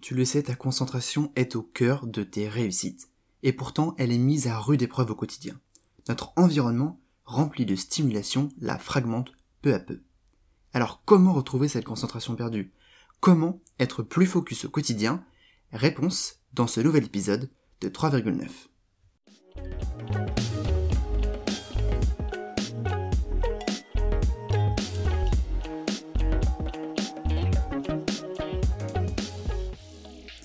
Tu le sais, ta concentration est au cœur de tes réussites. Et pourtant, elle est mise à rude épreuve au quotidien. Notre environnement, rempli de stimulation, la fragmente peu à peu. Alors comment retrouver cette concentration perdue? Comment être plus focus au quotidien? Réponse dans ce nouvel épisode de 3,9.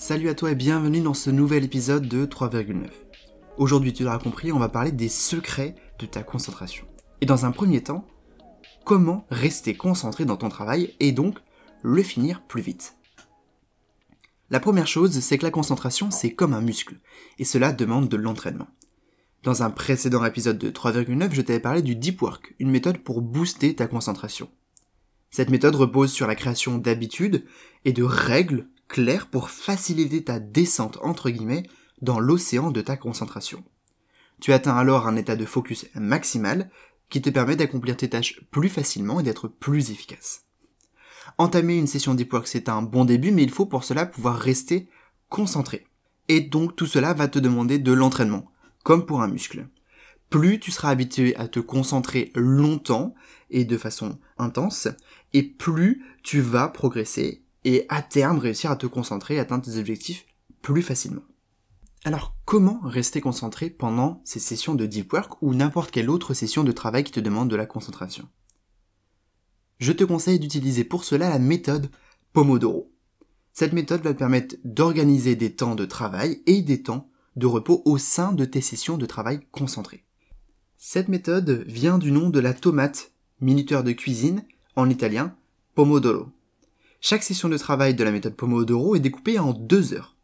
Salut à toi et bienvenue dans ce nouvel épisode de 3,9. Aujourd'hui, tu l'auras compris, on va parler des secrets de ta concentration. Et dans un premier temps, comment rester concentré dans ton travail et donc le finir plus vite? La première chose, c'est que la concentration, c'est comme un muscle, et cela demande de l'entraînement. Dans un précédent épisode de 3,9, je t'avais parlé du deep work, une méthode pour booster ta concentration. Cette méthode repose sur la création d'habitudes et de règles clair pour faciliter ta descente entre guillemets dans l'océan de ta concentration. Tu atteins alors un état de focus maximal qui te permet d'accomplir tes tâches plus facilement et d'être plus efficace. Entamer une session deep c'est un bon début mais il faut pour cela pouvoir rester concentré. Et donc tout cela va te demander de l'entraînement, comme pour un muscle. Plus tu seras habitué à te concentrer longtemps et de façon intense, et plus tu vas progresser et à terme réussir à te concentrer et atteindre tes objectifs plus facilement. Alors comment rester concentré pendant ces sessions de deep work ou n'importe quelle autre session de travail qui te demande de la concentration? Je te conseille d'utiliser pour cela la méthode Pomodoro. Cette méthode va te permettre d'organiser des temps de travail et des temps de repos au sein de tes sessions de travail concentrées. Cette méthode vient du nom de la tomate, minuteur de cuisine, en italien, Pomodoro. Chaque session de travail de la méthode Pomodoro est découpée en deux heures.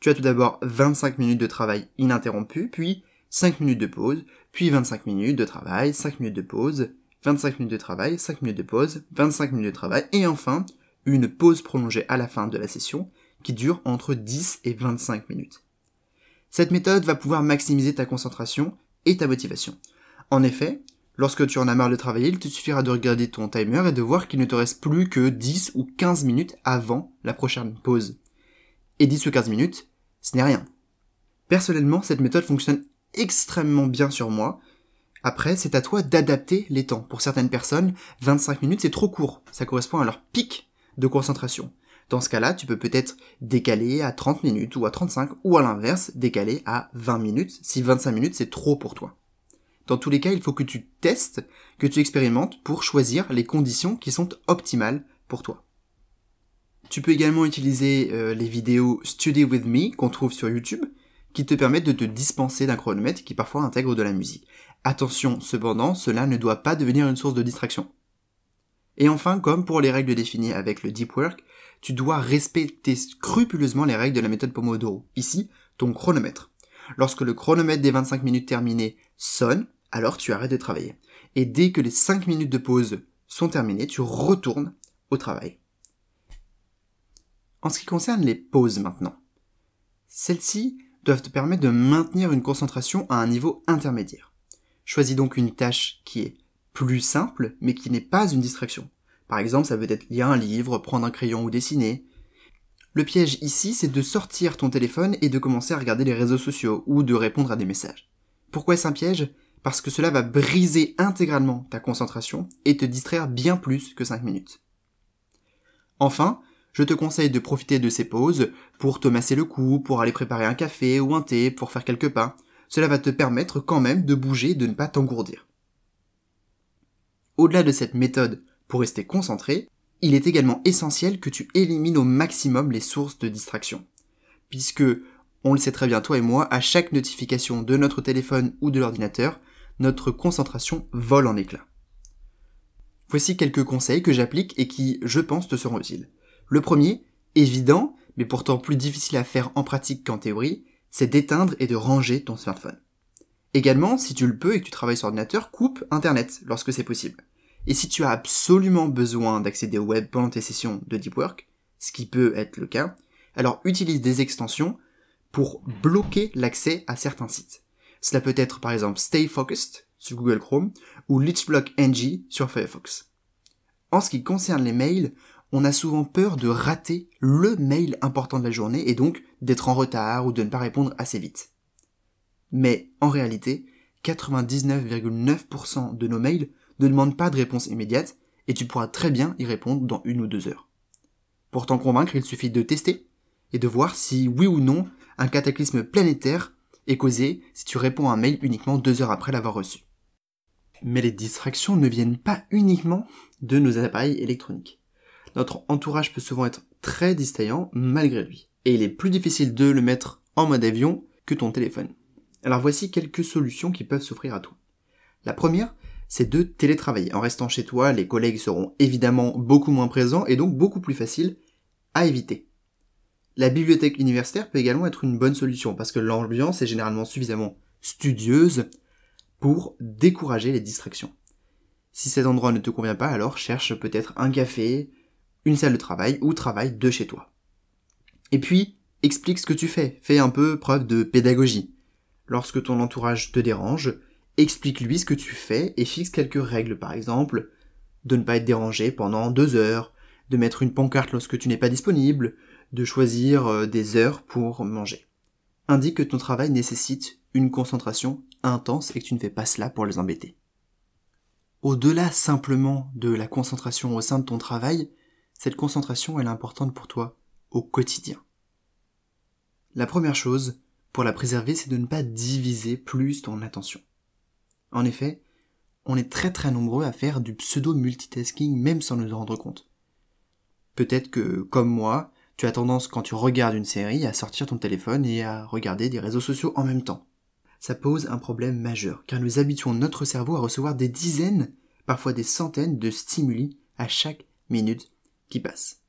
Tu as tout d'abord 25 minutes de travail ininterrompu, puis 5 minutes de pause, puis 25 minutes de travail, 5 minutes de pause, 25 minutes de travail, 5 minutes de pause, 25 minutes de travail, et enfin, une pause prolongée à la fin de la session, qui dure entre 10 et 25 minutes. Cette méthode va pouvoir maximiser ta concentration et ta motivation. En effet, Lorsque tu en as marre de travailler, il te suffira de regarder ton timer et de voir qu'il ne te reste plus que 10 ou 15 minutes avant la prochaine pause. Et 10 ou 15 minutes, ce n'est rien. Personnellement, cette méthode fonctionne extrêmement bien sur moi. Après, c'est à toi d'adapter les temps. Pour certaines personnes, 25 minutes c'est trop court. Ça correspond à leur pic de concentration. Dans ce cas-là, tu peux peut-être décaler à 30 minutes ou à 35 ou à l'inverse, décaler à 20 minutes si 25 minutes c'est trop pour toi. Dans tous les cas, il faut que tu testes, que tu expérimentes pour choisir les conditions qui sont optimales pour toi. Tu peux également utiliser euh, les vidéos Study with Me qu'on trouve sur YouTube, qui te permettent de te dispenser d'un chronomètre qui parfois intègre de la musique. Attention, cependant, cela ne doit pas devenir une source de distraction. Et enfin, comme pour les règles définies avec le Deep Work, tu dois respecter scrupuleusement les règles de la méthode Pomodoro. Ici, ton chronomètre. Lorsque le chronomètre des 25 minutes terminées sonne, alors tu arrêtes de travailler. Et dès que les 5 minutes de pause sont terminées, tu retournes au travail. En ce qui concerne les pauses maintenant, celles-ci doivent te permettre de maintenir une concentration à un niveau intermédiaire. Choisis donc une tâche qui est plus simple, mais qui n'est pas une distraction. Par exemple, ça veut être lire un livre, prendre un crayon ou dessiner. Le piège ici, c'est de sortir ton téléphone et de commencer à regarder les réseaux sociaux ou de répondre à des messages. Pourquoi est-ce un piège? Parce que cela va briser intégralement ta concentration et te distraire bien plus que 5 minutes. Enfin, je te conseille de profiter de ces pauses pour te masser le cou, pour aller préparer un café ou un thé, pour faire quelques pas. Cela va te permettre quand même de bouger et de ne pas t'engourdir. Au-delà de cette méthode pour rester concentré, il est également essentiel que tu élimines au maximum les sources de distraction. Puisque, on le sait très bien toi et moi, à chaque notification de notre téléphone ou de l'ordinateur, notre concentration vole en éclats. Voici quelques conseils que j'applique et qui, je pense, te seront utiles. Le premier, évident, mais pourtant plus difficile à faire en pratique qu'en théorie, c'est d'éteindre et de ranger ton smartphone. Également, si tu le peux et que tu travailles sur ordinateur, coupe Internet lorsque c'est possible. Et si tu as absolument besoin d'accéder au web pendant tes sessions de deep work, ce qui peut être le cas, alors utilise des extensions pour bloquer l'accès à certains sites. Cela peut être par exemple Stay Focused sur Google Chrome ou LeechBlock NG sur Firefox. En ce qui concerne les mails, on a souvent peur de rater le mail important de la journée et donc d'être en retard ou de ne pas répondre assez vite. Mais en réalité, 99,9% de nos mails ne demandent pas de réponse immédiate et tu pourras très bien y répondre dans une ou deux heures. Pour t'en convaincre, il suffit de tester et de voir si oui ou non un cataclysme planétaire est causé si tu réponds à un mail uniquement deux heures après l'avoir reçu. Mais les distractions ne viennent pas uniquement de nos appareils électroniques. Notre entourage peut souvent être très distrayant malgré lui. Et il est plus difficile de le mettre en mode avion que ton téléphone. Alors voici quelques solutions qui peuvent s'offrir à toi. La première, c'est de télétravailler. En restant chez toi, les collègues seront évidemment beaucoup moins présents et donc beaucoup plus faciles à éviter. La bibliothèque universitaire peut également être une bonne solution parce que l'ambiance est généralement suffisamment studieuse pour décourager les distractions. Si cet endroit ne te convient pas, alors cherche peut-être un café, une salle de travail ou travaille de chez toi. Et puis, explique ce que tu fais, fais un peu preuve de pédagogie. Lorsque ton entourage te dérange, explique-lui ce que tu fais et fixe quelques règles, par exemple, de ne pas être dérangé pendant deux heures, de mettre une pancarte lorsque tu n'es pas disponible, de choisir euh, des heures pour manger. Indique que ton travail nécessite une concentration intense et que tu ne fais pas cela pour les embêter. Au-delà simplement de la concentration au sein de ton travail, cette concentration est importante pour toi au quotidien. La première chose, pour la préserver, c'est de ne pas diviser plus ton attention. En effet, on est très très nombreux à faire du pseudo-multitasking même sans nous en rendre compte. Peut-être que, comme moi, tu as tendance quand tu regardes une série à sortir ton téléphone et à regarder des réseaux sociaux en même temps. Ça pose un problème majeur, car nous habituons notre cerveau à recevoir des dizaines, parfois des centaines de stimuli à chaque minute qui passe.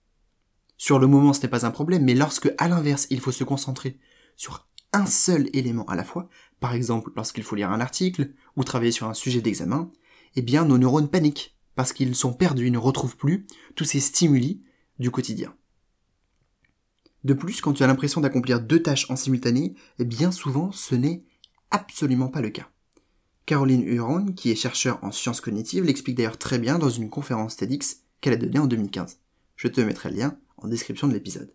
Sur le moment, ce n'est pas un problème, mais lorsque, à l'inverse, il faut se concentrer sur un seul élément à la fois, par exemple lorsqu'il faut lire un article ou travailler sur un sujet d'examen, eh bien nos neurones paniquent parce qu'ils sont perdus, ils ne retrouvent plus tous ces stimuli du quotidien. De plus, quand tu as l'impression d'accomplir deux tâches en simultané, eh bien souvent ce n'est absolument pas le cas. Caroline Huron, qui est chercheure en sciences cognitives, l'explique d'ailleurs très bien dans une conférence TEDx qu'elle a donnée en 2015. Je te mettrai le lien en description de l'épisode.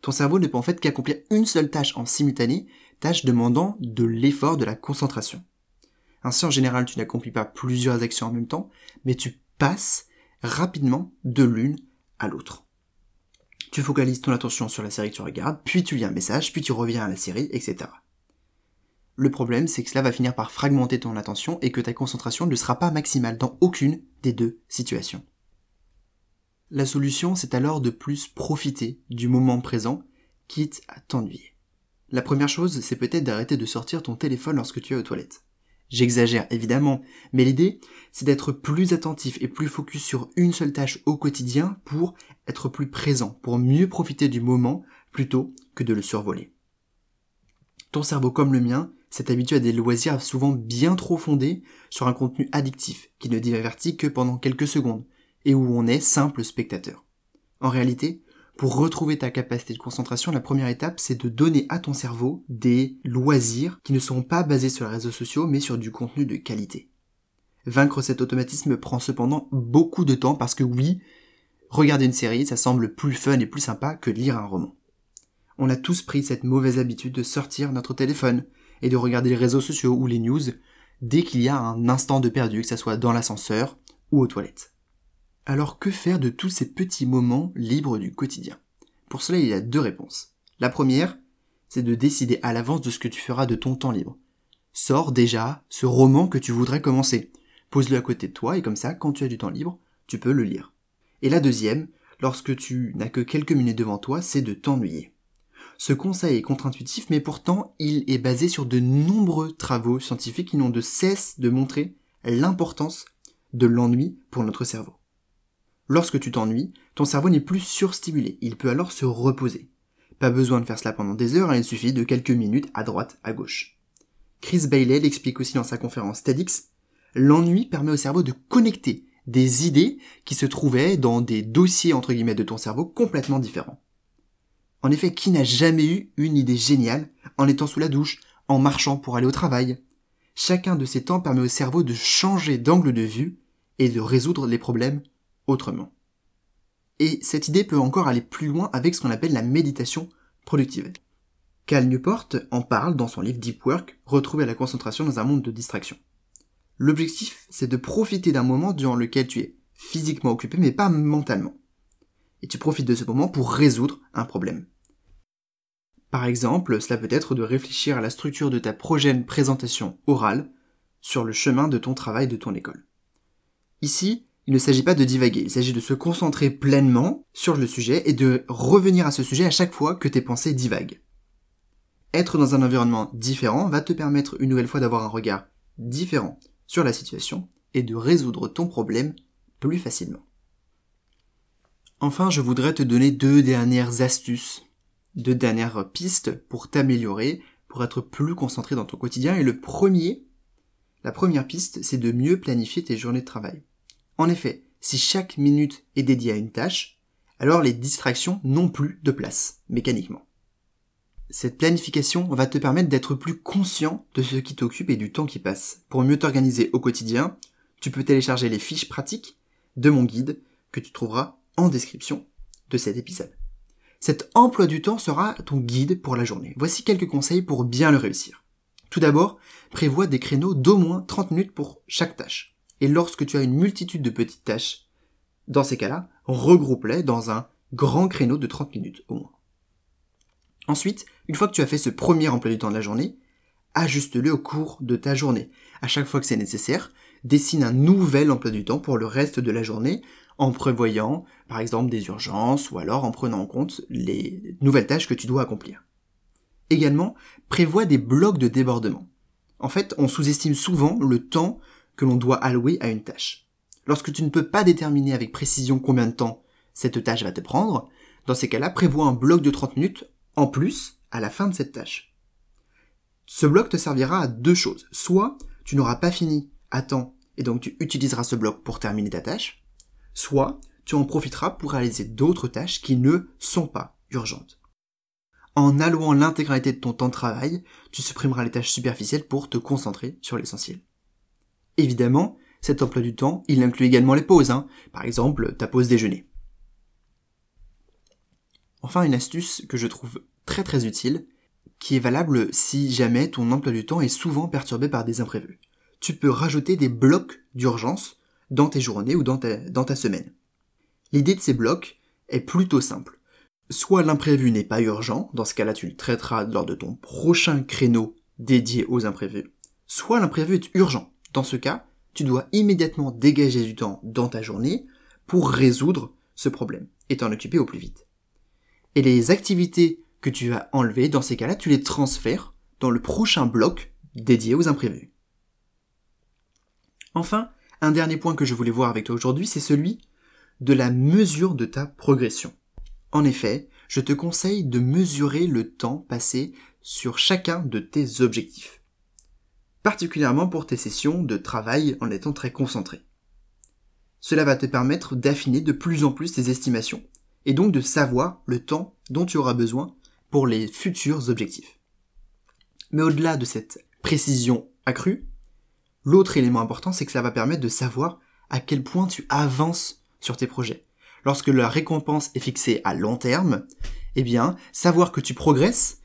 Ton cerveau ne peut en fait qu'accomplir une seule tâche en simultané, tâche demandant de l'effort de la concentration. Ainsi, en général, tu n'accomplis pas plusieurs actions en même temps, mais tu passes rapidement de l'une à l'autre. Tu focalises ton attention sur la série que tu regardes, puis tu lis un message, puis tu reviens à la série, etc. Le problème, c'est que cela va finir par fragmenter ton attention et que ta concentration ne sera pas maximale dans aucune des deux situations. La solution, c'est alors de plus profiter du moment présent, quitte à t'ennuyer. La première chose, c'est peut-être d'arrêter de sortir ton téléphone lorsque tu es aux toilettes. J'exagère évidemment, mais l'idée, c'est d'être plus attentif et plus focus sur une seule tâche au quotidien pour être plus présent, pour mieux profiter du moment plutôt que de le survoler. Ton cerveau comme le mien s'est habitué à des loisirs souvent bien trop fondés sur un contenu addictif qui ne divertit que pendant quelques secondes et où on est simple spectateur. En réalité, pour retrouver ta capacité de concentration, la première étape, c'est de donner à ton cerveau des loisirs qui ne sont pas basés sur les réseaux sociaux, mais sur du contenu de qualité. Vaincre cet automatisme prend cependant beaucoup de temps parce que oui, regarder une série, ça semble plus fun et plus sympa que lire un roman. On a tous pris cette mauvaise habitude de sortir notre téléphone et de regarder les réseaux sociaux ou les news dès qu'il y a un instant de perdu, que ce soit dans l'ascenseur ou aux toilettes. Alors que faire de tous ces petits moments libres du quotidien? Pour cela, il y a deux réponses. La première, c'est de décider à l'avance de ce que tu feras de ton temps libre. Sors déjà ce roman que tu voudrais commencer. Pose-le à côté de toi et comme ça, quand tu as du temps libre, tu peux le lire. Et la deuxième, lorsque tu n'as que quelques minutes devant toi, c'est de t'ennuyer. Ce conseil est contre-intuitif, mais pourtant il est basé sur de nombreux travaux scientifiques qui n'ont de cesse de montrer l'importance de l'ennui pour notre cerveau. Lorsque tu t'ennuies, ton cerveau n'est plus surstimulé, il peut alors se reposer. Pas besoin de faire cela pendant des heures, hein, il suffit de quelques minutes à droite, à gauche. Chris Bailey l'explique aussi dans sa conférence TEDx, l'ennui permet au cerveau de connecter des idées qui se trouvaient dans des dossiers entre de ton cerveau complètement différents. En effet, qui n'a jamais eu une idée géniale en étant sous la douche, en marchant pour aller au travail? Chacun de ces temps permet au cerveau de changer d'angle de vue et de résoudre les problèmes autrement. Et cette idée peut encore aller plus loin avec ce qu'on appelle la méditation productive. Cal Newport en parle dans son livre Deep Work, Retrouver la concentration dans un monde de distraction. L'objectif, c'est de profiter d'un moment durant lequel tu es physiquement occupé, mais pas mentalement. Et tu profites de ce moment pour résoudre un problème. Par exemple, cela peut être de réfléchir à la structure de ta prochaine présentation orale sur le chemin de ton travail de ton école. Ici, il ne s'agit pas de divaguer, il s'agit de se concentrer pleinement sur le sujet et de revenir à ce sujet à chaque fois que tes pensées divaguent. Être dans un environnement différent va te permettre une nouvelle fois d'avoir un regard différent sur la situation et de résoudre ton problème plus facilement. Enfin, je voudrais te donner deux dernières astuces, deux dernières pistes pour t'améliorer, pour être plus concentré dans ton quotidien. Et le premier, la première piste, c'est de mieux planifier tes journées de travail. En effet, si chaque minute est dédiée à une tâche, alors les distractions n'ont plus de place, mécaniquement. Cette planification va te permettre d'être plus conscient de ce qui t'occupe et du temps qui passe. Pour mieux t'organiser au quotidien, tu peux télécharger les fiches pratiques de mon guide que tu trouveras en description de cet épisode. Cet emploi du temps sera ton guide pour la journée. Voici quelques conseils pour bien le réussir. Tout d'abord, prévois des créneaux d'au moins 30 minutes pour chaque tâche. Et lorsque tu as une multitude de petites tâches, dans ces cas-là, regroupe-les dans un grand créneau de 30 minutes au moins. Ensuite, une fois que tu as fait ce premier emploi du temps de la journée, ajuste-le au cours de ta journée. À chaque fois que c'est nécessaire, dessine un nouvel emploi du temps pour le reste de la journée en prévoyant, par exemple, des urgences ou alors en prenant en compte les nouvelles tâches que tu dois accomplir. Également, prévois des blocs de débordement. En fait, on sous-estime souvent le temps que l'on doit allouer à une tâche. Lorsque tu ne peux pas déterminer avec précision combien de temps cette tâche va te prendre, dans ces cas-là, prévois un bloc de 30 minutes en plus à la fin de cette tâche. Ce bloc te servira à deux choses. Soit tu n'auras pas fini à temps et donc tu utiliseras ce bloc pour terminer ta tâche, soit tu en profiteras pour réaliser d'autres tâches qui ne sont pas urgentes. En allouant l'intégralité de ton temps de travail, tu supprimeras les tâches superficielles pour te concentrer sur l'essentiel. Évidemment, cet emploi du temps, il inclut également les pauses, hein. par exemple ta pause déjeuner. Enfin, une astuce que je trouve très très utile, qui est valable si jamais ton emploi du temps est souvent perturbé par des imprévus. Tu peux rajouter des blocs d'urgence dans tes journées ou dans ta, dans ta semaine. L'idée de ces blocs est plutôt simple. Soit l'imprévu n'est pas urgent, dans ce cas-là tu le traiteras lors de ton prochain créneau dédié aux imprévus, soit l'imprévu est urgent, dans ce cas, tu dois immédiatement dégager du temps dans ta journée pour résoudre ce problème et t'en occuper au plus vite. Et les activités que tu vas enlever, dans ces cas-là, tu les transfères dans le prochain bloc dédié aux imprévus. Enfin, un dernier point que je voulais voir avec toi aujourd'hui, c'est celui de la mesure de ta progression. En effet, je te conseille de mesurer le temps passé sur chacun de tes objectifs particulièrement pour tes sessions de travail en étant très concentré. Cela va te permettre d'affiner de plus en plus tes estimations, et donc de savoir le temps dont tu auras besoin pour les futurs objectifs. Mais au-delà de cette précision accrue, l'autre élément important, c'est que ça va permettre de savoir à quel point tu avances sur tes projets. Lorsque la récompense est fixée à long terme, eh bien, savoir que tu progresses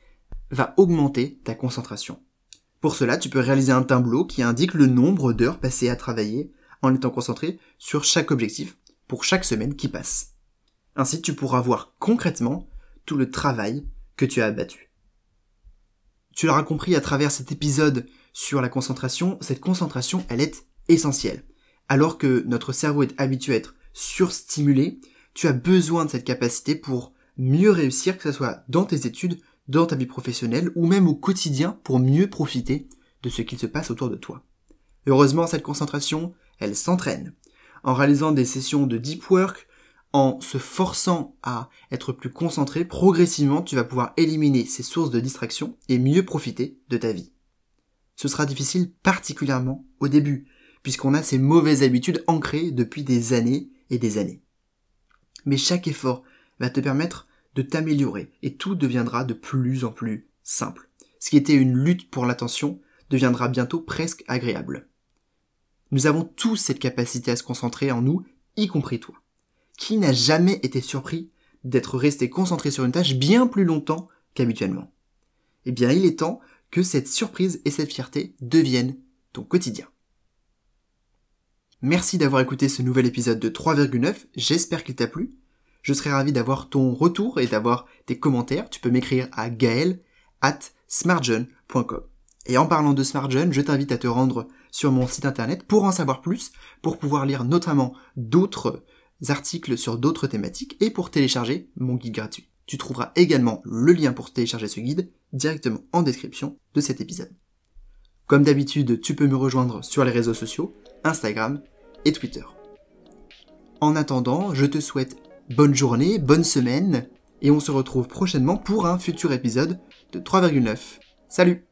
va augmenter ta concentration. Pour cela, tu peux réaliser un tableau qui indique le nombre d'heures passées à travailler en étant concentré sur chaque objectif pour chaque semaine qui passe. Ainsi, tu pourras voir concrètement tout le travail que tu as abattu. Tu l'auras compris à travers cet épisode sur la concentration, cette concentration, elle est essentielle. Alors que notre cerveau est habitué à être surstimulé, tu as besoin de cette capacité pour mieux réussir, que ce soit dans tes études dans ta vie professionnelle ou même au quotidien pour mieux profiter de ce qu'il se passe autour de toi. Heureusement, cette concentration, elle s'entraîne. En réalisant des sessions de deep work, en se forçant à être plus concentré, progressivement, tu vas pouvoir éliminer ces sources de distraction et mieux profiter de ta vie. Ce sera difficile particulièrement au début, puisqu'on a ces mauvaises habitudes ancrées depuis des années et des années. Mais chaque effort va te permettre de t'améliorer et tout deviendra de plus en plus simple. Ce qui était une lutte pour l'attention deviendra bientôt presque agréable. Nous avons tous cette capacité à se concentrer en nous, y compris toi. Qui n'a jamais été surpris d'être resté concentré sur une tâche bien plus longtemps qu'habituellement? Eh bien, il est temps que cette surprise et cette fierté deviennent ton quotidien. Merci d'avoir écouté ce nouvel épisode de 3,9, j'espère qu'il t'a plu. Je serais ravi d'avoir ton retour et d'avoir tes commentaires. Tu peux m'écrire à gaël at smartjeune.com. Et en parlant de SmartJeune, je t'invite à te rendre sur mon site internet pour en savoir plus, pour pouvoir lire notamment d'autres articles sur d'autres thématiques et pour télécharger mon guide gratuit. Tu trouveras également le lien pour télécharger ce guide directement en description de cet épisode. Comme d'habitude, tu peux me rejoindre sur les réseaux sociaux, Instagram et Twitter. En attendant, je te souhaite bonne journée, bonne semaine, et on se retrouve prochainement pour un futur épisode de 3,9. Salut